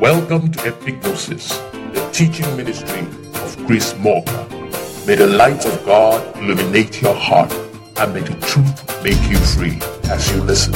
Welcome to Epignosis, the teaching ministry of Chris Morgan. May the light of God illuminate your heart and may the truth make you free as you listen.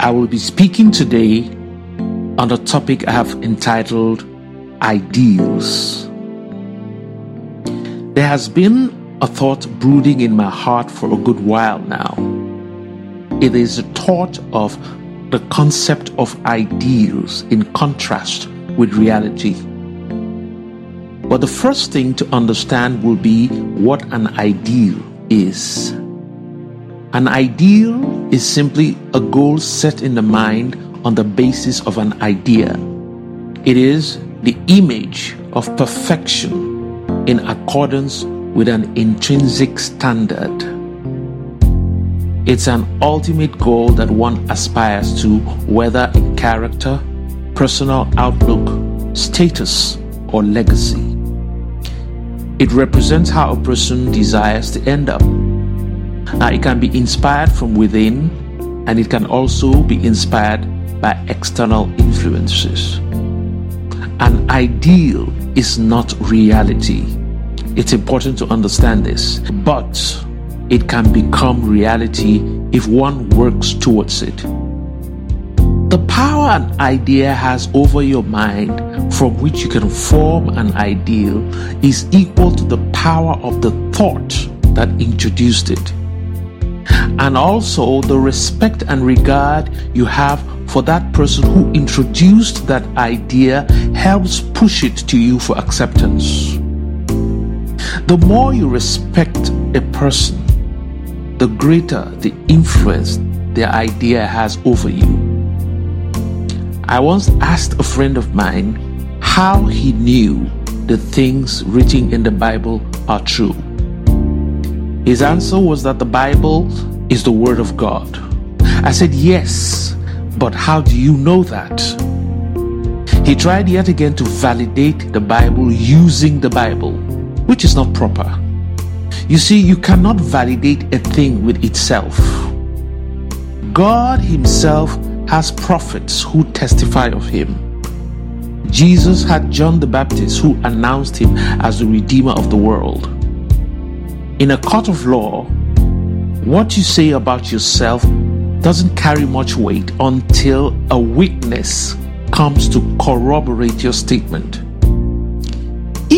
I will be speaking today on the topic I have entitled Ideals. There has been a thought brooding in my heart for a good while now. It is a thought of the concept of ideals in contrast with reality. But the first thing to understand will be what an ideal is. An ideal is simply a goal set in the mind on the basis of an idea. It is the image of perfection in accordance with an intrinsic standard. It's an ultimate goal that one aspires to, whether in character, personal outlook, status, or legacy. It represents how a person desires to end up. Now, it can be inspired from within, and it can also be inspired by external influences. An ideal is not reality. It's important to understand this, but it can become reality if one works towards it. The power an idea has over your mind from which you can form an ideal is equal to the power of the thought that introduced it. And also the respect and regard you have for that person who introduced that idea helps push it to you for acceptance. The more you respect a person, the greater the influence their idea has over you. I once asked a friend of mine how he knew the things written in the Bible are true. His answer was that the Bible is the Word of God. I said, Yes, but how do you know that? He tried yet again to validate the Bible using the Bible, which is not proper. You see, you cannot validate a thing with itself. God Himself has prophets who testify of Him. Jesus had John the Baptist who announced Him as the Redeemer of the world. In a court of law, what you say about yourself doesn't carry much weight until a witness comes to corroborate your statement.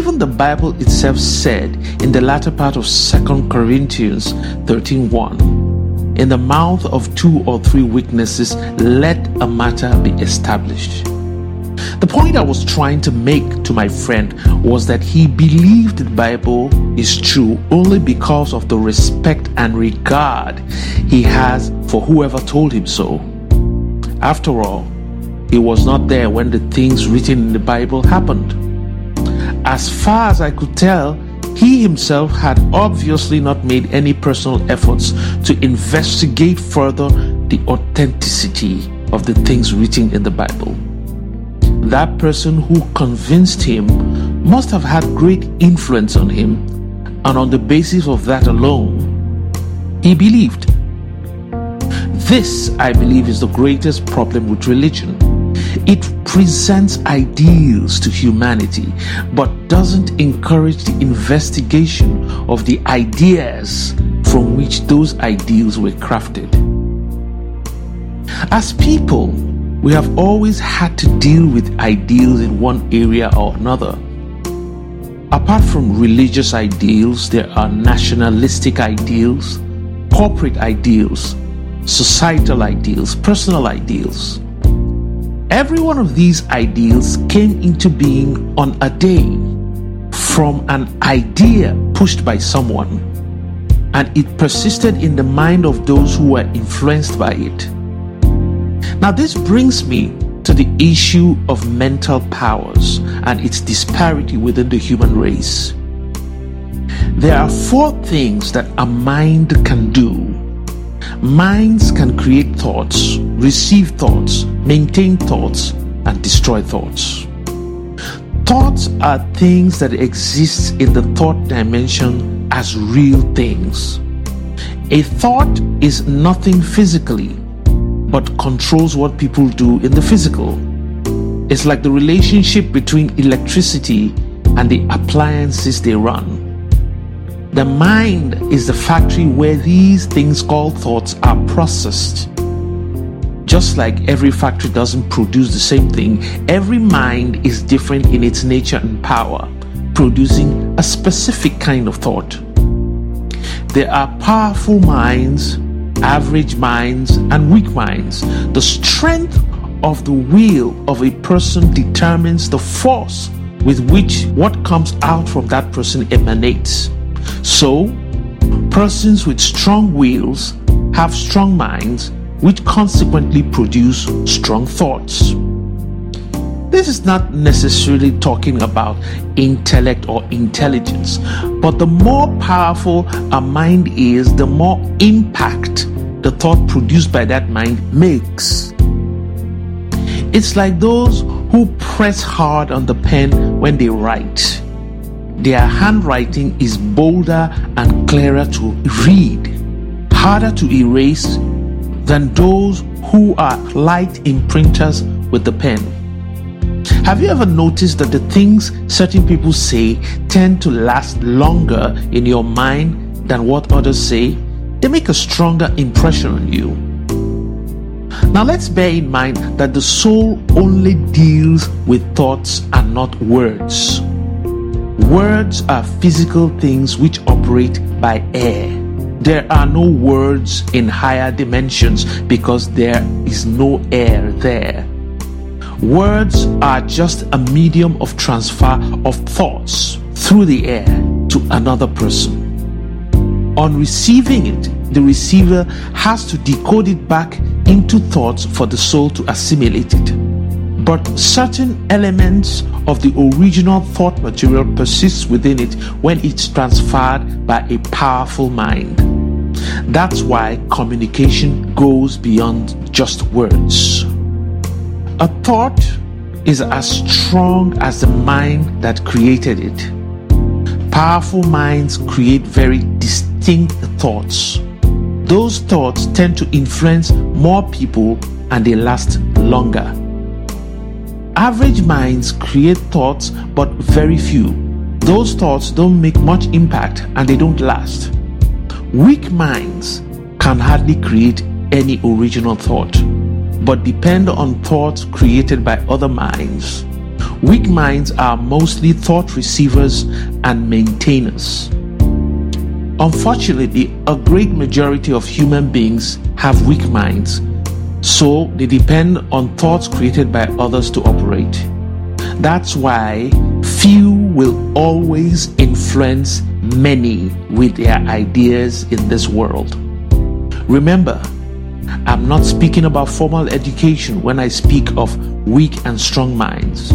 Even the Bible itself said in the latter part of 2 Corinthians 13:1, in the mouth of two or three witnesses let a matter be established. The point I was trying to make to my friend was that he believed the Bible is true only because of the respect and regard he has for whoever told him so. After all, he was not there when the things written in the Bible happened. As far as I could tell, he himself had obviously not made any personal efforts to investigate further the authenticity of the things written in the Bible that person who convinced him must have had great influence on him, and on the basis of that alone, he believed. This, I believe, is the greatest problem with religion. It presents ideals to humanity, but doesn't encourage the investigation of the ideas from which those ideals were crafted. As people, we have always had to deal with ideals in one area or another. Apart from religious ideals, there are nationalistic ideals, corporate ideals, societal ideals, personal ideals. Every one of these ideals came into being on a day from an idea pushed by someone, and it persisted in the mind of those who were influenced by it. Now, this brings me to the issue of mental powers and its disparity within the human race. There are four things that a mind can do. Minds can create thoughts, receive thoughts, maintain thoughts, and destroy thoughts. Thoughts are things that exist in the thought dimension as real things. A thought is nothing physically, but controls what people do in the physical. It's like the relationship between electricity and the appliances they run. The mind is the factory where these things called thoughts are processed. Just like every factory doesn't produce the same thing, every mind is different in its nature and power, producing a specific kind of thought. There are powerful minds, average minds, and weak minds. The strength of the will of a person determines the force with which what comes out from that person emanates. So, persons with strong wills have strong minds, which consequently produce strong thoughts. This is not necessarily talking about intellect or intelligence, but the more powerful a mind is, the more impact the thought produced by that mind makes. It's like those who press hard on the pen when they write their handwriting is bolder and clearer to read, harder to erase than those who are light imprinters with the pen. Have you ever noticed that the things certain people say tend to last longer in your mind than what others say? They make a stronger impression on you. Now let's bear in mind that the soul only deals with thoughts and not words. Words are physical things which operate by air. There are no words in higher dimensions because there is no air there. Words are just a medium of transfer of thoughts through the air to another person. On receiving it, the receiver has to decode it back into thoughts for the soul to assimilate it but certain elements of the original thought material persist within it when it's transferred by a powerful mind. That's why communication goes beyond just words. A thought is as strong as the mind that created it. Powerful minds create very distinct thoughts. Those thoughts tend to influence more people and they last longer. Average minds create thoughts, but very few. Those thoughts don't make much impact and they don't last. Weak minds can hardly create any original thought, but depend on thoughts created by other minds. Weak minds are mostly thought receivers and maintainers. Unfortunately, a great majority of human beings have weak minds so they depend on thoughts created by others to operate. That's why few will always influence many with their ideas in this world. Remember, I'm not speaking about formal education when I speak of weak and strong minds.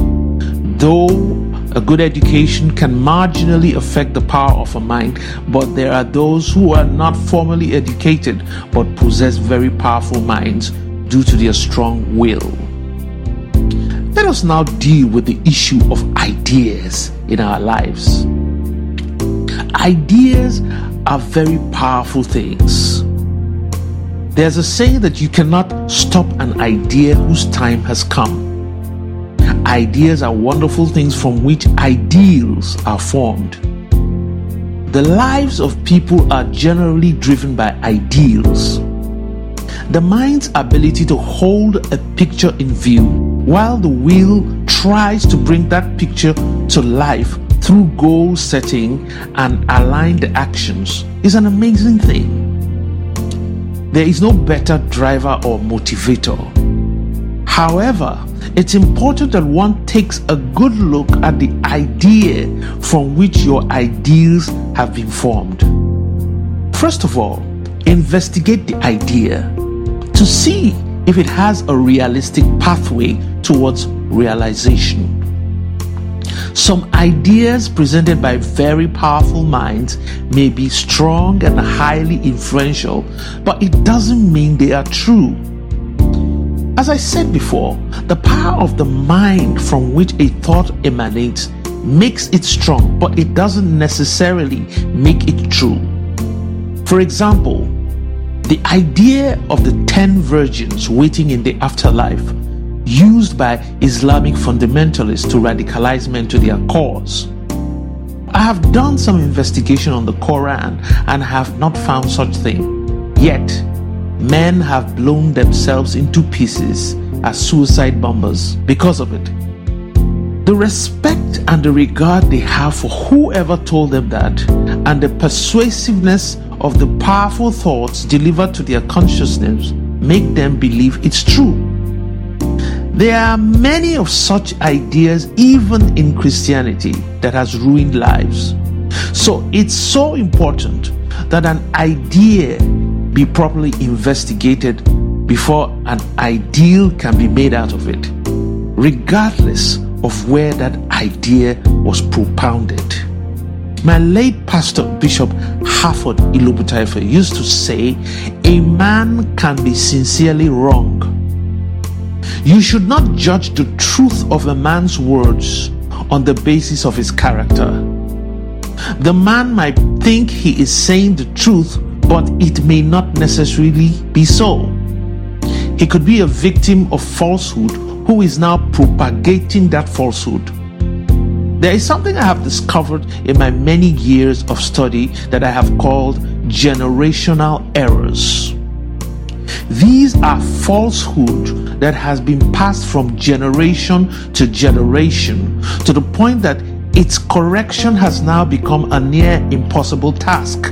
Though a good education can marginally affect the power of a mind, but there are those who are not formally educated but possess very powerful minds due to their strong will. Let us now deal with the issue of ideas in our lives. Ideas are very powerful things. There's a saying that you cannot stop an idea whose time has come. Ideas are wonderful things from which ideals are formed. The lives of people are generally driven by ideals. The mind's ability to hold a picture in view while the will tries to bring that picture to life through goal setting and aligned actions is an amazing thing. There is no better driver or motivator. However, it's important that one takes a good look at the idea from which your ideals have been formed. First of all, investigate the idea to see if it has a realistic pathway towards realization. Some ideas presented by very powerful minds may be strong and highly influential, but it doesn't mean they are true. As I said before, the power of the mind from which a thought emanates makes it strong, but it doesn't necessarily make it true. For example, The idea of the ten virgins waiting in the afterlife, used by Islamic fundamentalists to radicalize men to their cause. I have done some investigation on the Quran and have not found such thing. Yet, men have blown themselves into pieces as suicide bombers because of it. The respect and the regard they have for whoever told them that, and the persuasiveness of the powerful thoughts delivered to their consciousness make them believe it's true. There are many of such ideas, even in Christianity, that has ruined lives. So it's so important that an idea be properly investigated before an ideal can be made out of it, regardless of where that idea was propounded. My late pastor, Bishop Halford Ilubutaifa, used to say, A man can be sincerely wrong. You should not judge the truth of a man's words on the basis of his character. The man might think he is saying the truth, but it may not necessarily be so. He could be a victim of falsehood who is now propagating that falsehood. There is something I have discovered in my many years of study that I have called generational errors. These are falsehood that has been passed from generation to generation to the point that its correction has now become a near impossible task.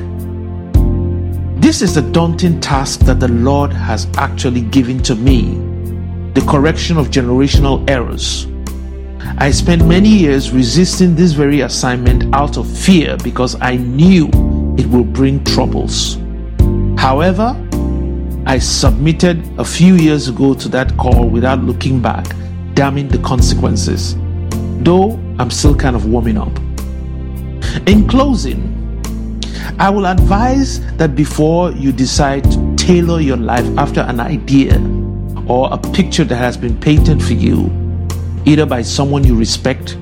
This is the daunting task that the Lord has actually given to me the correction of generational errors. I spent many years resisting this very assignment out of fear because I knew it will bring troubles. However, I submitted a few years ago to that call without looking back, damning the consequences, though I'm still kind of warming up. In closing, I will advise that before you decide to tailor your life after an idea or a picture that has been painted for you, either by someone you respect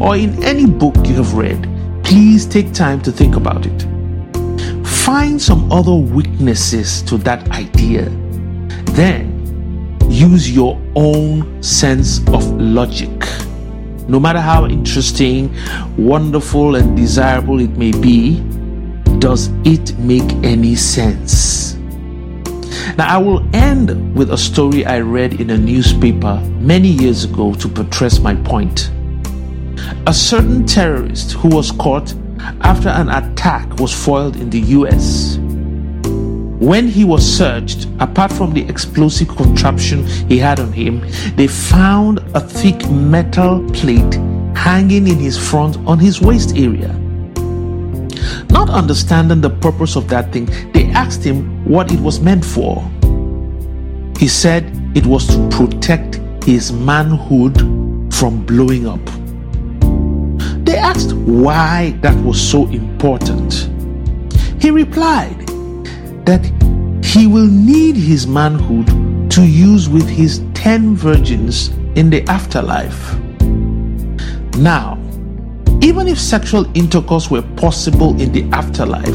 or in any book you have read, please take time to think about it. Find some other weaknesses to that idea. Then use your own sense of logic. No matter how interesting, wonderful, and desirable it may be, does it make any sense? Now, I will end with a story I read in a newspaper many years ago to buttress my point. A certain terrorist who was caught after an attack was foiled in the US. When he was searched, apart from the explosive contraption he had on him, they found a thick metal plate hanging in his front on his waist area. Not understanding the purpose of that thing, they asked him what it was meant for. He said it was to protect his manhood from blowing up. They asked why that was so important. He replied that he will need his manhood to use with his ten virgins in the afterlife. Now, even if sexual intercourse were possible in the afterlife,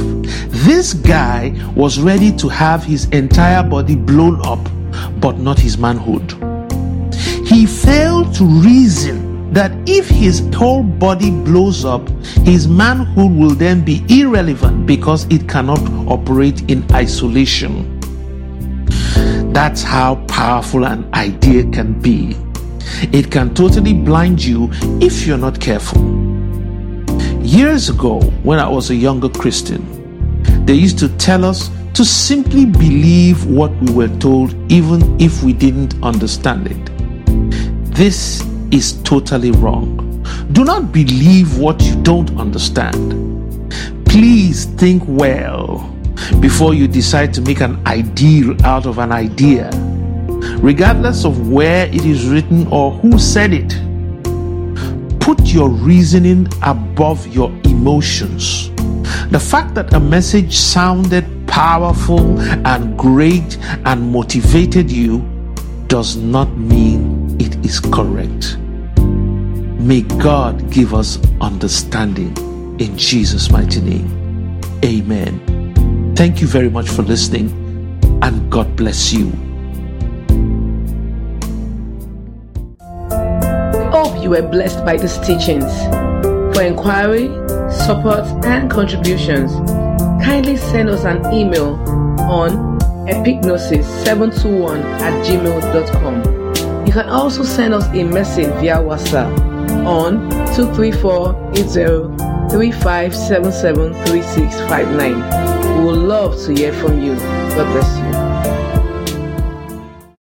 this guy was ready to have his entire body blown up, but not his manhood. He failed to reason that if his whole body blows up, his manhood will then be irrelevant because it cannot operate in isolation. That's how powerful an idea can be. It can totally blind you if you're not careful. Years ago, when I was a younger Christian, they used to tell us to simply believe what we were told, even if we didn't understand it. This is totally wrong. Do not believe what you don't understand. Please think well before you decide to make an ideal out of an idea, regardless of where it is written or who said it. Put your reasoning above your emotions. The fact that a message sounded powerful and great and motivated you does not mean it is correct. May God give us understanding in Jesus' mighty name. Amen. Thank you very much for listening. And God bless you. Were blessed by these teachings. For inquiry, support, and contributions, kindly send us an email on epignosis721 at gmail.com. You can also send us a message via WhatsApp on 234 We would love to hear from you. God bless you.